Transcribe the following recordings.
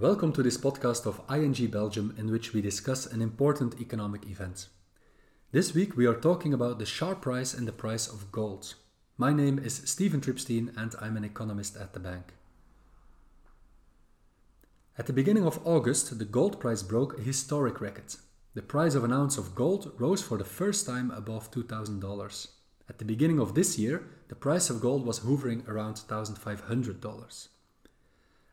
Welcome to this podcast of ING Belgium, in which we discuss an important economic event. This week we are talking about the sharp rise in the price of gold. My name is Steven Trypsteen and I'm an economist at the bank. At the beginning of August, the gold price broke a historic record. The price of an ounce of gold rose for the first time above $2,000. At the beginning of this year, the price of gold was hovering around $1,500.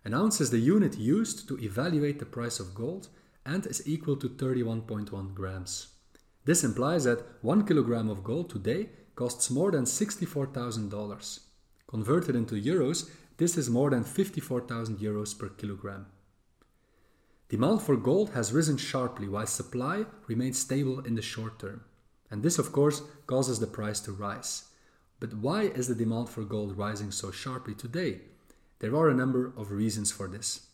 An ounce is the unit used to evaluate the price of gold and is equal to 31.1 grams. This implies that 1 kilogram of gold today costs more than $64,000. Converted into euros, this is more than 54,000 euros per kilogram. Demand for gold has risen sharply while supply remains stable in the short term. And this, of course, causes the price to rise. But why is the demand for gold rising so sharply today? There are a number of reasons for this.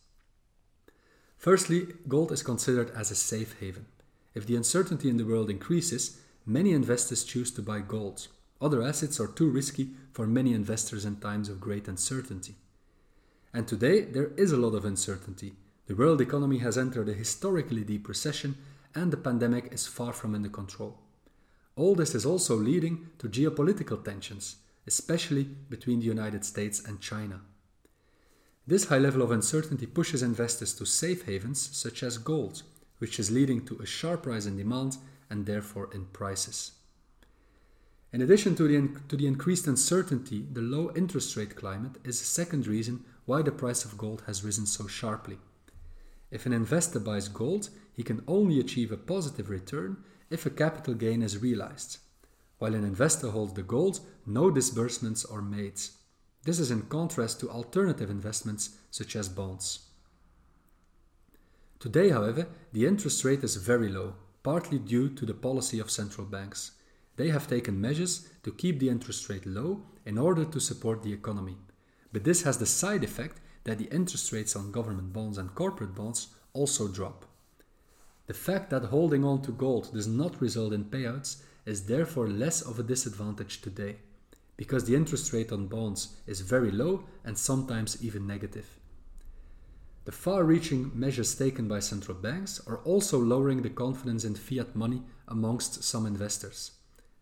Firstly, gold is considered as a safe haven. If the uncertainty in the world increases, many investors choose to buy gold. Other assets are too risky for many investors in times of great uncertainty. And today, there is a lot of uncertainty. The world economy has entered a historically deep recession, and the pandemic is far from under control. All this is also leading to geopolitical tensions, especially between the United States and China. This high level of uncertainty pushes investors to safe havens such as gold, which is leading to a sharp rise in demand and therefore in prices. In addition to the, to the increased uncertainty, the low interest rate climate is a second reason why the price of gold has risen so sharply. If an investor buys gold, he can only achieve a positive return if a capital gain is realized. While an investor holds the gold, no disbursements are made. This is in contrast to alternative investments such as bonds. Today, however, the interest rate is very low, partly due to the policy of central banks. They have taken measures to keep the interest rate low in order to support the economy. But this has the side effect that the interest rates on government bonds and corporate bonds also drop. The fact that holding on to gold does not result in payouts is therefore less of a disadvantage today because the interest rate on bonds is very low and sometimes even negative. The far reaching measures taken by central banks are also lowering the confidence in fiat money amongst some investors.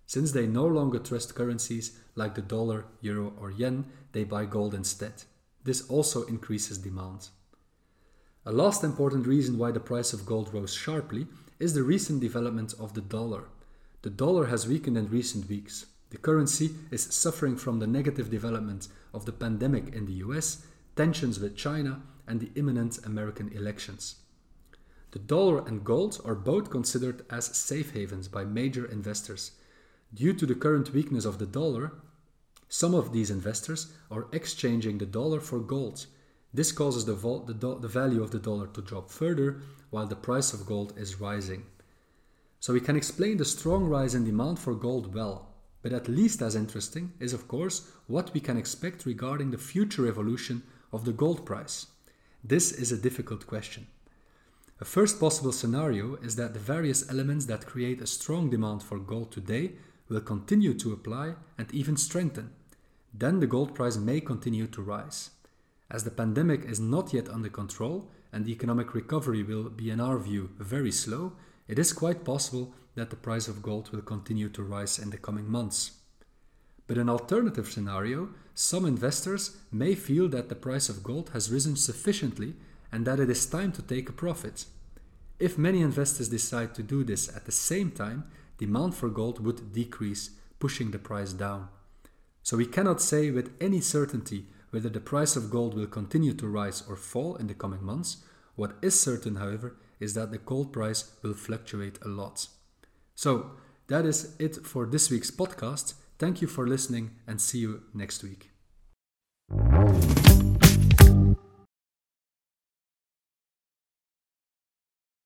Since they no longer trust currencies like the dollar, euro, or yen, they buy gold instead. This also increases demand. A last important reason why the price of gold rose sharply is the recent development of the dollar. The dollar has weakened in recent weeks. The currency is suffering from the negative development of the pandemic in the US, tensions with China, and the imminent American elections. The dollar and gold are both considered as safe havens by major investors. Due to the current weakness of the dollar, some of these investors are exchanging the dollar for gold. This causes the, vol- the, do- the value of the dollar to drop further while the price of gold is rising. So we can explain the strong rise in demand for gold well. But at least as interesting is, of course, what we can expect regarding the future evolution of the gold price. This is a difficult question. A first possible scenario is that the various elements that create a strong demand for gold today will continue to apply and even strengthen. Then the gold price may continue to rise. As the pandemic is not yet under control and the economic recovery will be, in our view, very slow, it is quite possible that the price of gold will continue to rise in the coming months. But an alternative scenario, some investors may feel that the price of gold has risen sufficiently and that it is time to take a profit. If many investors decide to do this at the same time, demand for gold would decrease, pushing the price down. So we cannot say with any certainty whether the price of gold will continue to rise or fall in the coming months. What is certain, however, is that the gold price will fluctuate a lot. So, that is it for this week's podcast. Thank you for listening and see you next week.